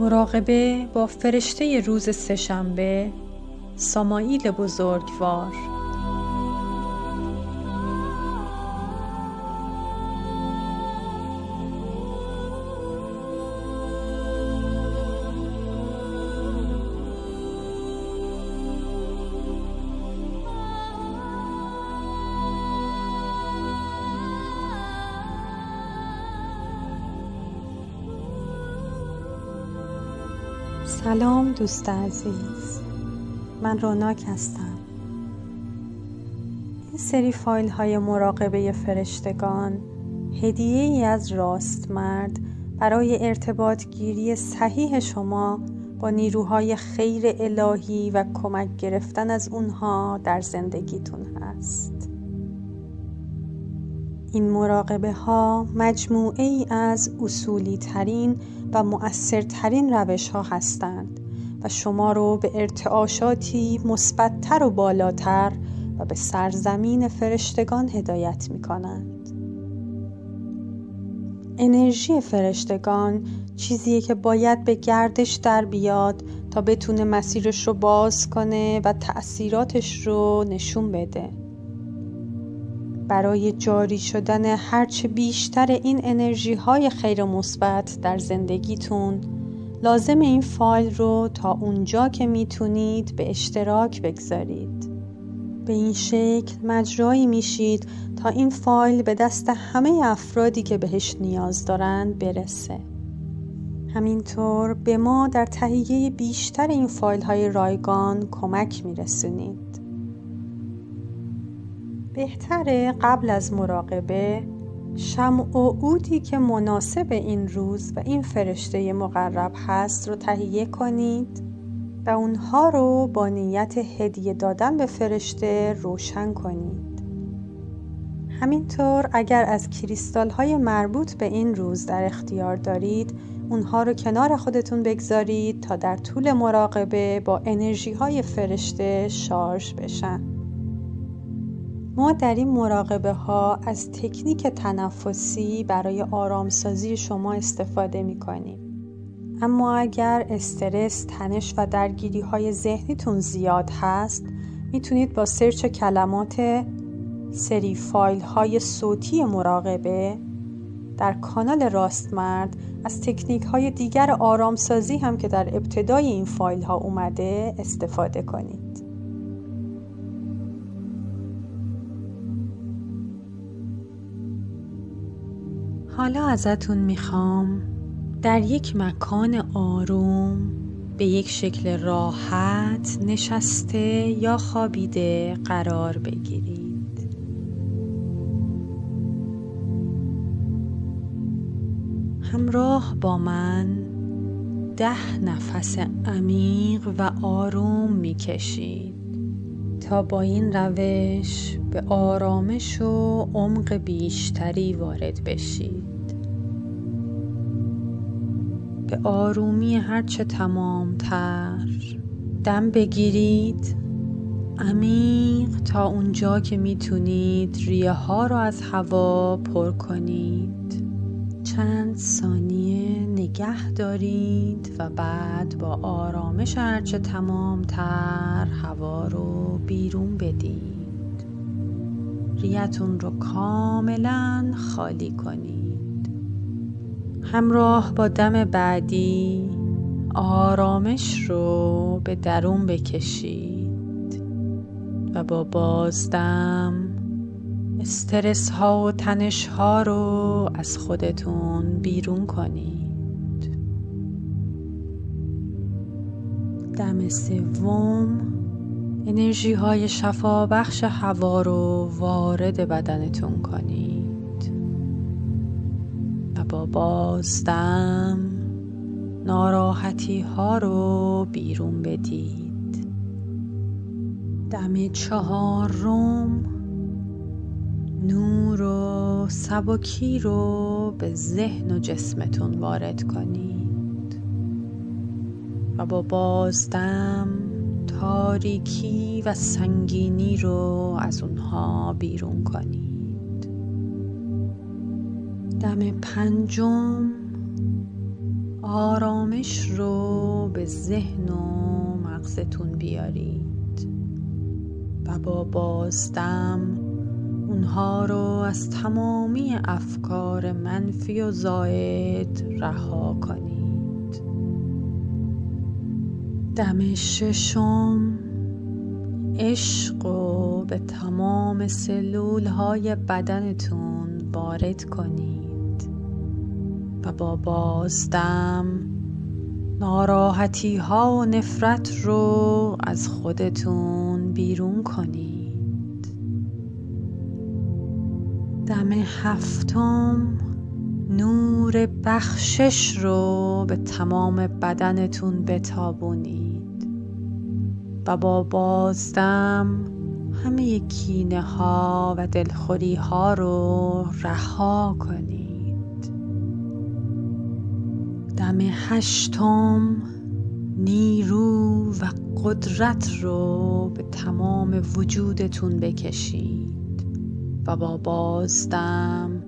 مراقبه با فرشته روز سهشنبه سامائیل بزرگوار. دوست عزیز من روناک هستم. این سری فایل های مراقبه فرشتگان هدیه ای از راست مرد برای ارتباط گیری صحیح شما با نیروهای خیر الهی و کمک گرفتن از اونها در زندگیتون هست. این مراقبه ها مجموعه ای از اصولی ترین و مؤثرترین روش ها هستند. و شما رو به ارتعاشاتی مثبتتر و بالاتر و به سرزمین فرشتگان هدایت می کنند. انرژی فرشتگان چیزیه که باید به گردش در بیاد تا بتونه مسیرش رو باز کنه و تأثیراتش رو نشون بده. برای جاری شدن هرچه بیشتر این انرژی های خیر مثبت در زندگیتون لازم این فایل رو تا اونجا که می‌تونید به اشتراک بگذارید. به این شکل مجرایی میشید تا این فایل به دست همه افرادی که بهش نیاز دارند برسه. همینطور به ما در تهیه بیشتر این فایل های رایگان کمک میرسونید. بهتره قبل از مراقبه شمع و عودی که مناسب این روز و این فرشته مقرب هست رو تهیه کنید و اونها رو با نیت هدیه دادن به فرشته روشن کنید. همینطور اگر از کریستال های مربوط به این روز در اختیار دارید اونها رو کنار خودتون بگذارید تا در طول مراقبه با انرژی های فرشته شارژ بشن. ما در این مراقبه ها از تکنیک تنفسی برای آرامسازی شما استفاده می کنیم. اما اگر استرس، تنش و درگیری های ذهنیتون زیاد هست می‌تونید با سرچ کلمات سری فایل های صوتی مراقبه در کانال راست مرد از تکنیک های دیگر آرامسازی هم که در ابتدای این فایل ها اومده استفاده کنید. حالا ازتون می‌خوام در یک مکان آروم به یک شکل راحت نشسته یا خوابیده قرار بگیرید. همراه با من ده نفس عمیق و آروم می‌کشید تا با این روش به آرامش و عمق بیشتری وارد بشید. به آرومی هرچه تمامتر. دم بگیرید. عمیق تا اونجا که می‌تونید ریه ها رو از هوا پر کنید. چند ثانیه نگه دارید و بعد با آرامش هرچه تمامتر هوا رو بیرون بدید. ریتون رو کاملا خالی کنید. همراه با دم بعدی آرامش رو به درون بکشید و با بازدم استرس ها و تنش ها رو از خودتون بیرون کنید. دم سوم انرژی های شفا بخش هوا رو وارد بدنتون کنید. با بازدم ناراحتی ها رو بیرون بدید. دم چهارم نور و سبکی رو به ذهن و جسمتون وارد کنید. و با بازدم تاریکی و سنگینی رو از اونها بیرون کنید. دم پنجم آرامش رو به ذهن و مغزتون بیارید. و با بازدم اونها رو از تمامی افکار منفی و زاید رها کنید. دم ششم عشق و به تمام سلول های بدنتون وارد کنید. و با بازدم ناراحتی ها و نفرت رو از خودتون بیرون کنید. دم هفتم نور بخشش رو به تمام بدنتون بتابونید و با بازدم همه کینه ها و دلخوری ها رو رها کنید. دم هشتم نیرو و قدرت رو به تمام وجودتون بکشید. و با بازدم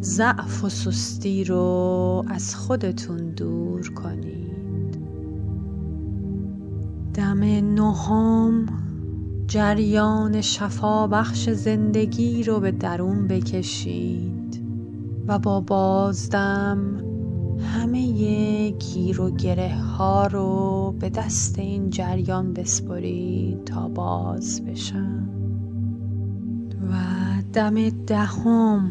ضعف و سستی رو از خودتون دور کنید. دم نهم جریان شفا بخش زندگی رو به درون بکشید. و با بازدم همه گیر و گره ها رو به دست این جریان بسپرید تا باز بشن. و دم دهم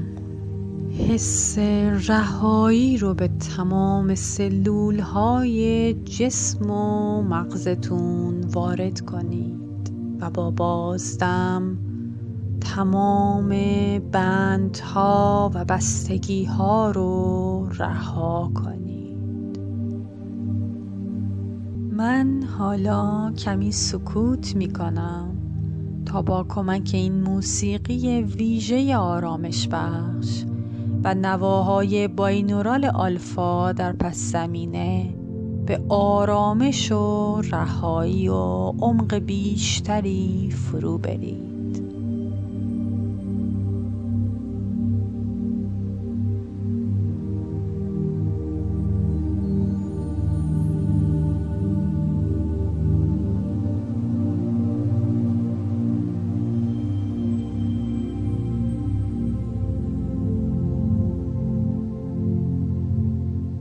حس رهایی رو به تمام سلول های جسم و مغزتون وارد کنید و با بازدم تمام بندها و بستگی ها رو رها کنید. من حالا کمی سکوت می کنم تا با کمک این موسیقی ویژه آرامش بخش و نواهای باینورال آلفا در پس زمینه به آرامش و رهایی و عمق بیشتری فرو برید.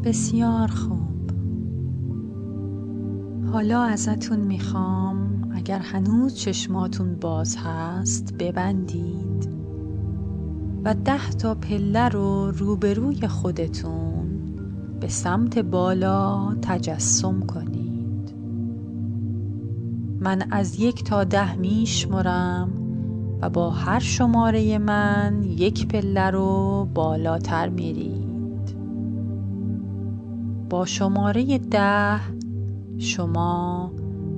بسیار خوب. حالا ازتون می‌خوام اگر هنوز چشماتون باز هست ببندید و ده تا پله رو روبروی خودتون به سمت بالا تجسم کنید. من از یک تا ده میشمرم و با هر شماره من یک پله رو بالاتر میرید با شماره ده شما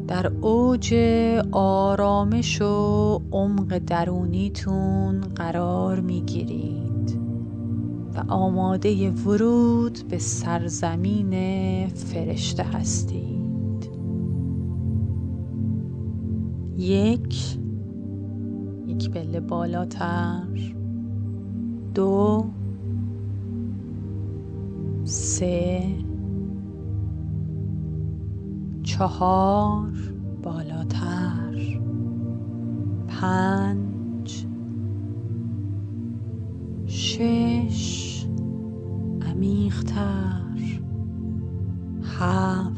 در اوج آرامش و عمق درونیتون قرار می‌گیرید و آماده ورود به سرزمین فرشته هستید. یک یک پله بالاتر. دو سه چهار بالاتر. پنج شش عمیقتر. هفت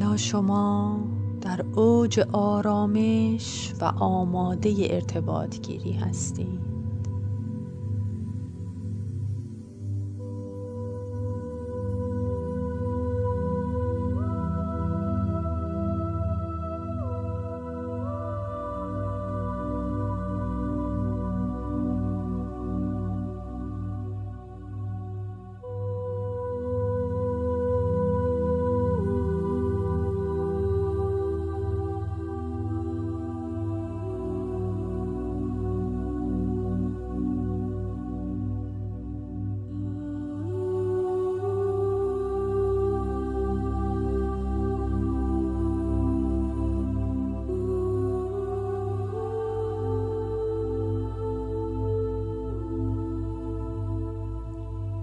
حالا شما در اوج آرامش و آماده ارتباط گیری هستید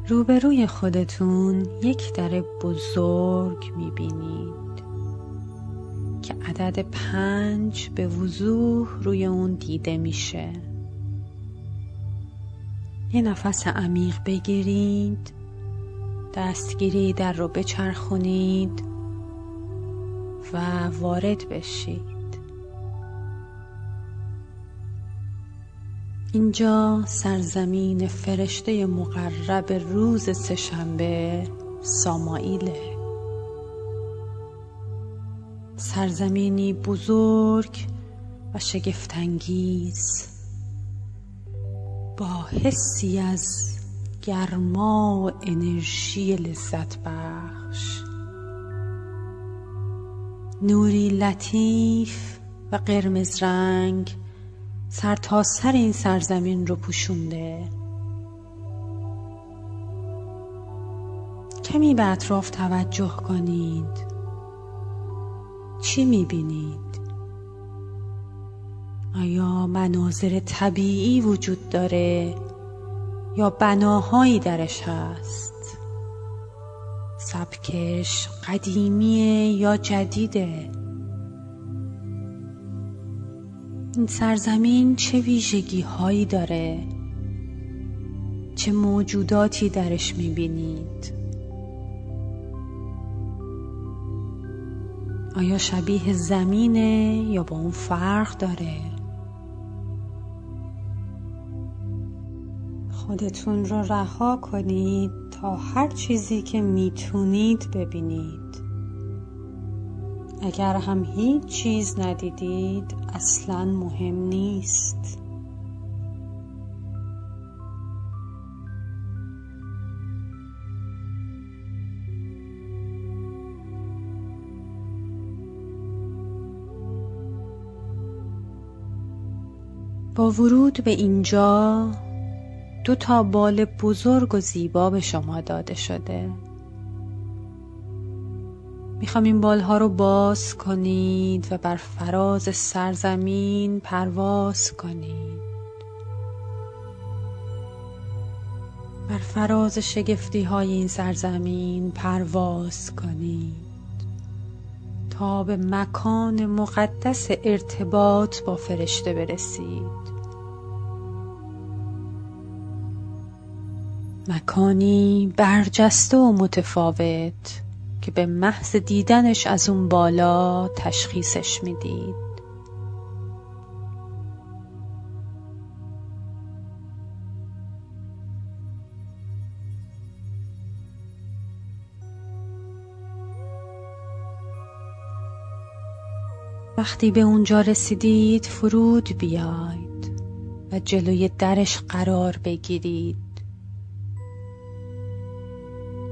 روبروی خودتون یک در بزرگ می‌بینید که عدد پنج به وضوح روی اون دیده میشه. یه نفس عمیق بگیرید دستگیری در رو بچرخونید و وارد بشید. اینجا سرزمین فرشته مقرب روز سهشنبه سامائیله. سرزمینی بزرگ و شگفتانگیز. با حسی از گرما و انرژی لذت بخش. نوری لطیف و قرمز رنگ سر تا سر این سرزمین رو پوشونده کمی به اطراف توجه کنید چی می‌بینید؟ آیا مناظر طبیعی وجود داره یا بناهایی درش هست؟ سبکش قدیمیه یا جدیده؟ این سرزمین چه ویژگی هایی داره؟ چه موجوداتی درش می‌بینید؟ آیا شبیه زمینه یا با اون فرق داره؟ خودتون رو رها کنید تا هر چیزی که می‌تونید ببینید. اگر هم هیچ چیز ندیدید اصلا مهم نیست. با ورود به اینجا دو تا بال بزرگ و زیبا به شما داده شده. می‌خوام این بالها رو باز کنید و بر فراز سرزمین پرواز کنید. بر فراز شگفتی های این سرزمین پرواز کنید. تا به مکان مقدس ارتباط با فرشته برسید. مکانی برجسته و متفاوت. که به محض دیدنش از اون بالا تشخیصش می‌دید. وقتی به اونجا رسیدید فرود بیاید و جلوی درش قرار بگیرید.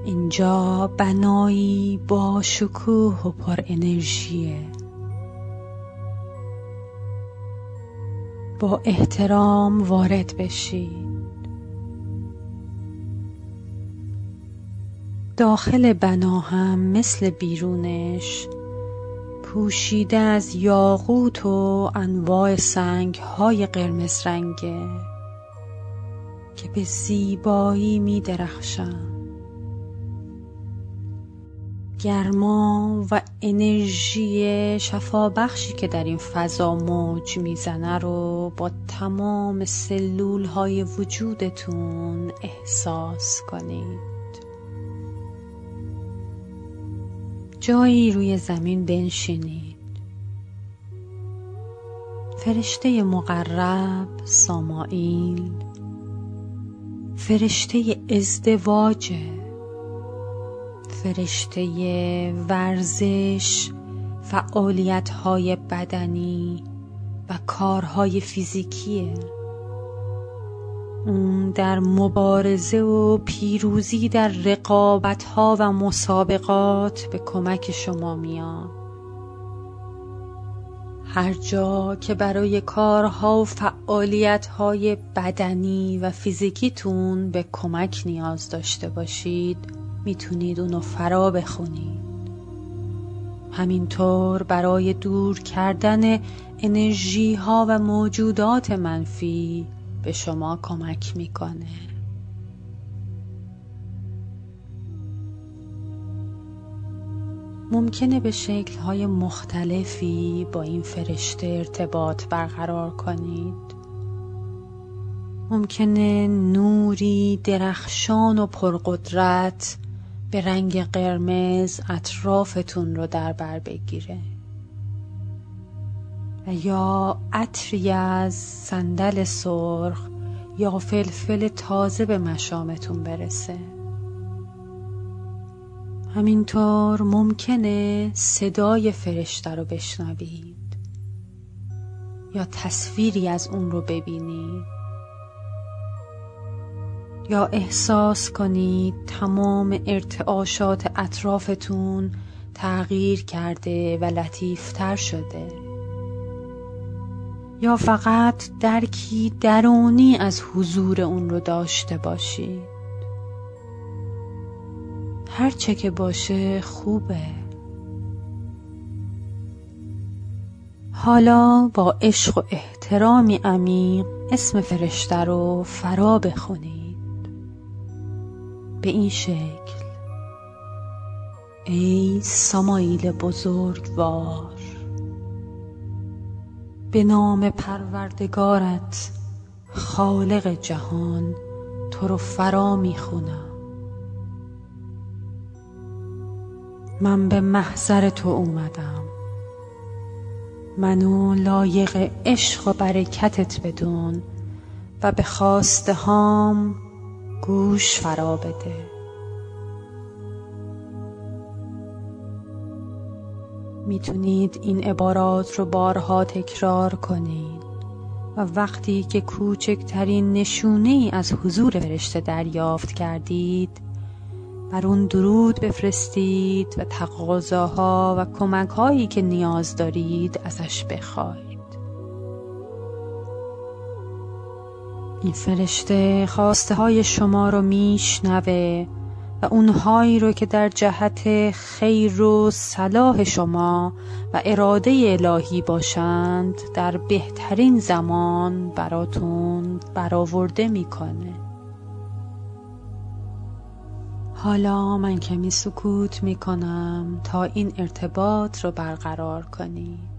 اینجا بنایی با شکوه و پر انرژیه. با احترام وارد بشید داخل بنا هم مثل بیرونش پوشیده از یاقوت و انواع سنگ های قرمز رنگه که به زیبایی می درخشند گرما و انرژی شفابخشی که در این فضا موج می‌زنه رو با تمام سلول های وجودتون احساس کنید. جایی روی زمین بنشینید. فرشته مقرب سامائیل فرشته ازدواجه. فرشته ورزش فعالیت های بدنی و کارهای فیزیکیه. اون در مبارزه و پیروزی در رقابت ها و مسابقات به کمک شما میاد. هر جا که برای کارها و فعالیت های بدنی و فیزیکیتون به کمک نیاز داشته باشید می‌تونید اونو فرا بخونید. همینطور برای دور کردن انرژی ها و موجودات منفی به شما کمک می‌کنه. ممکنه به شکلهای مختلفی با این فرشته ارتباط برقرار کنید. ممکنه نوری درخشان و پرقدرت به رنگ قرمز اطرافتون رو در بر بگیره. و یا عطری از صندل سرخ یا فلفل تازه به مشامتون برسه. همینطور ممکنه صدای فرشته رو بشنوید یا تصویری از اون رو ببینید. یا احساس کنید تمام ارتعاشات اطرافتون تغییر کرده و لطیفتر شده. یا فقط درکی درونی از حضور اون رو داشته باشید. هرچه که باشه خوبه. حالا با عشق و احترامی عمیق اسم فرشته رو فرا بخونید. به این شکل. ای سامایل بزرگوار به نام پروردگارت خالق جهان تو رو فرا می‌خونم. من به محضر تو اومدم. منو لایق عشق و برکتت بدون و به خواسته هام گوش فرا بده. می‌تونید این عبارات رو بارها تکرار کنید و وقتی که کوچکترین نشونه ای از حضور فرشته دریافت کردید بر اون درود بفرستید و تقاضاها و کمک هایی که نیاز دارید ازش بخواید. این فرشته خواسته های شما رو میشنوه و اونهایی رو که در جهت خیر و صلاح شما و اراده الهی باشند در بهترین زمان براتون برآورده می‌کنه. حالا من کمی سکوت می‌کنم تا این ارتباط رو برقرار کنید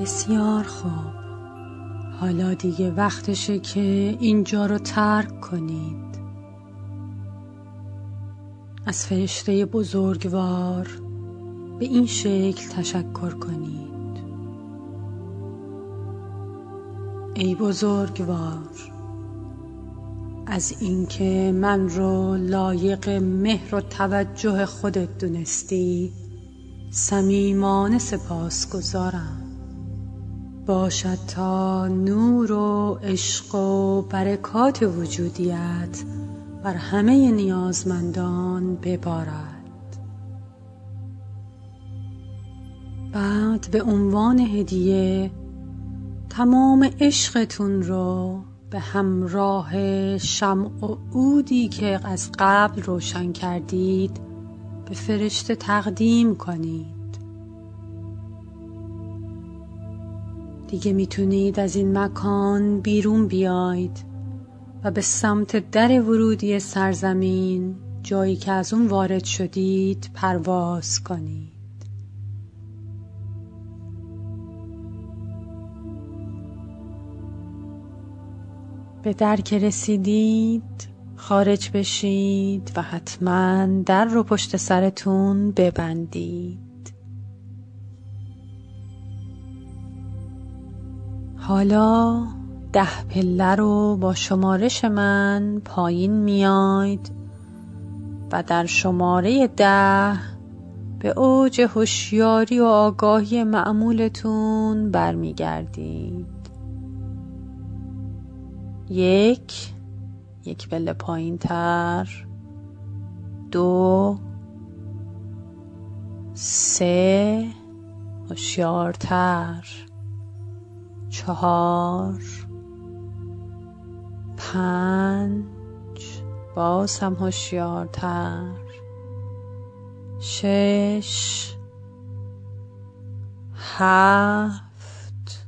بسیار خوب. حالا دیگه وقتشه که اینجا رو ترک کنید. از فرشته بزرگوار به این شکل تشکر کنید. ای بزرگوار از اینکه من رو لایق مهر و توجه خودت دونستی صمیمانه سپاس گذارم باشد تا نور و عشق و برکات وجودیت بر همه نیازمندان ببارد. بعد به عنوان هدیه تمام عشقتون رو به همراه شمع و عودی که از قبل روشن کردید به فرشته تقدیم کنید. دیگه می‌تونید از این مکان بیرون بیاید و به سمت در ورودی سرزمین جایی که از اون وارد شدید پرواز کنید. به در که رسیدید خارج بشید و حتما در رو پشت سرتون ببندید. حالا ده پله رو با شمارش من پایین میاید و در شماره ده به اوج هوشیاری و آگاهی معمولتون برمیگردید. یک یک پله پایین تر دو سه هوشیارتر. چهار پنج باز هم هوشیارتر شش هفت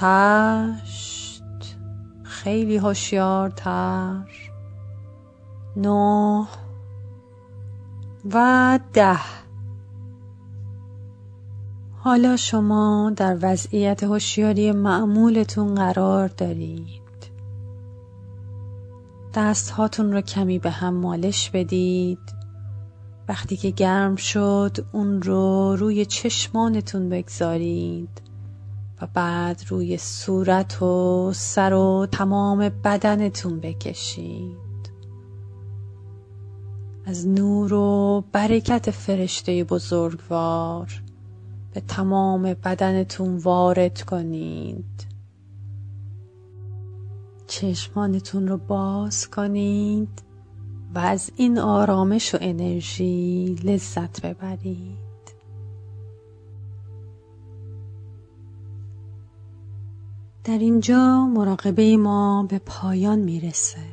هشت خیلی هوشیارتر نه و ده. حالا شما در وضعیت هوشیاری معمولتون قرار دارید. دست هاتون رو کمی به هم مالش بدید. وقتی که گرم شد اون رو روی چشمانتون بگذارید و بعد روی صورت و سر و تمام بدنتون بکشید. از نور و برکت فرشته بزرگوار به تمام بدنتون وارد کنید. چشمانتون رو باز کنید و از این آرامش و انرژی لذت ببرید. در اینجا مراقبه ما به پایان می‌رسه.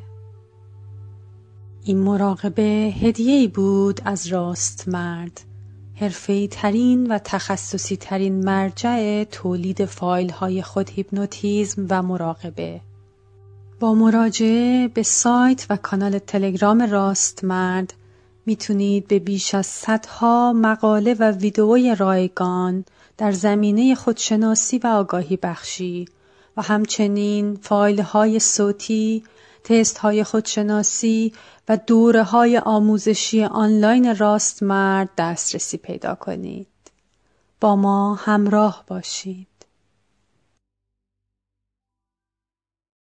این مراقبه هدیه بود از راست مرد. حرفی ترین و تخصصی ترین مرجع تولید فایل های خود هیپنوتیزم و مراقبه. با مراجعه به سایت و کانال تلگرام راست مرد می‌تونید به بیش از صدها مقاله و ویدئوی رایگان در زمینه خودشناسی و آگاهی بخشی و همچنین فایل های صوتی، تست های خودشناسی و دوره های آموزشی آنلاین راست مرد دسترسی پیدا کنید. با ما همراه باشید.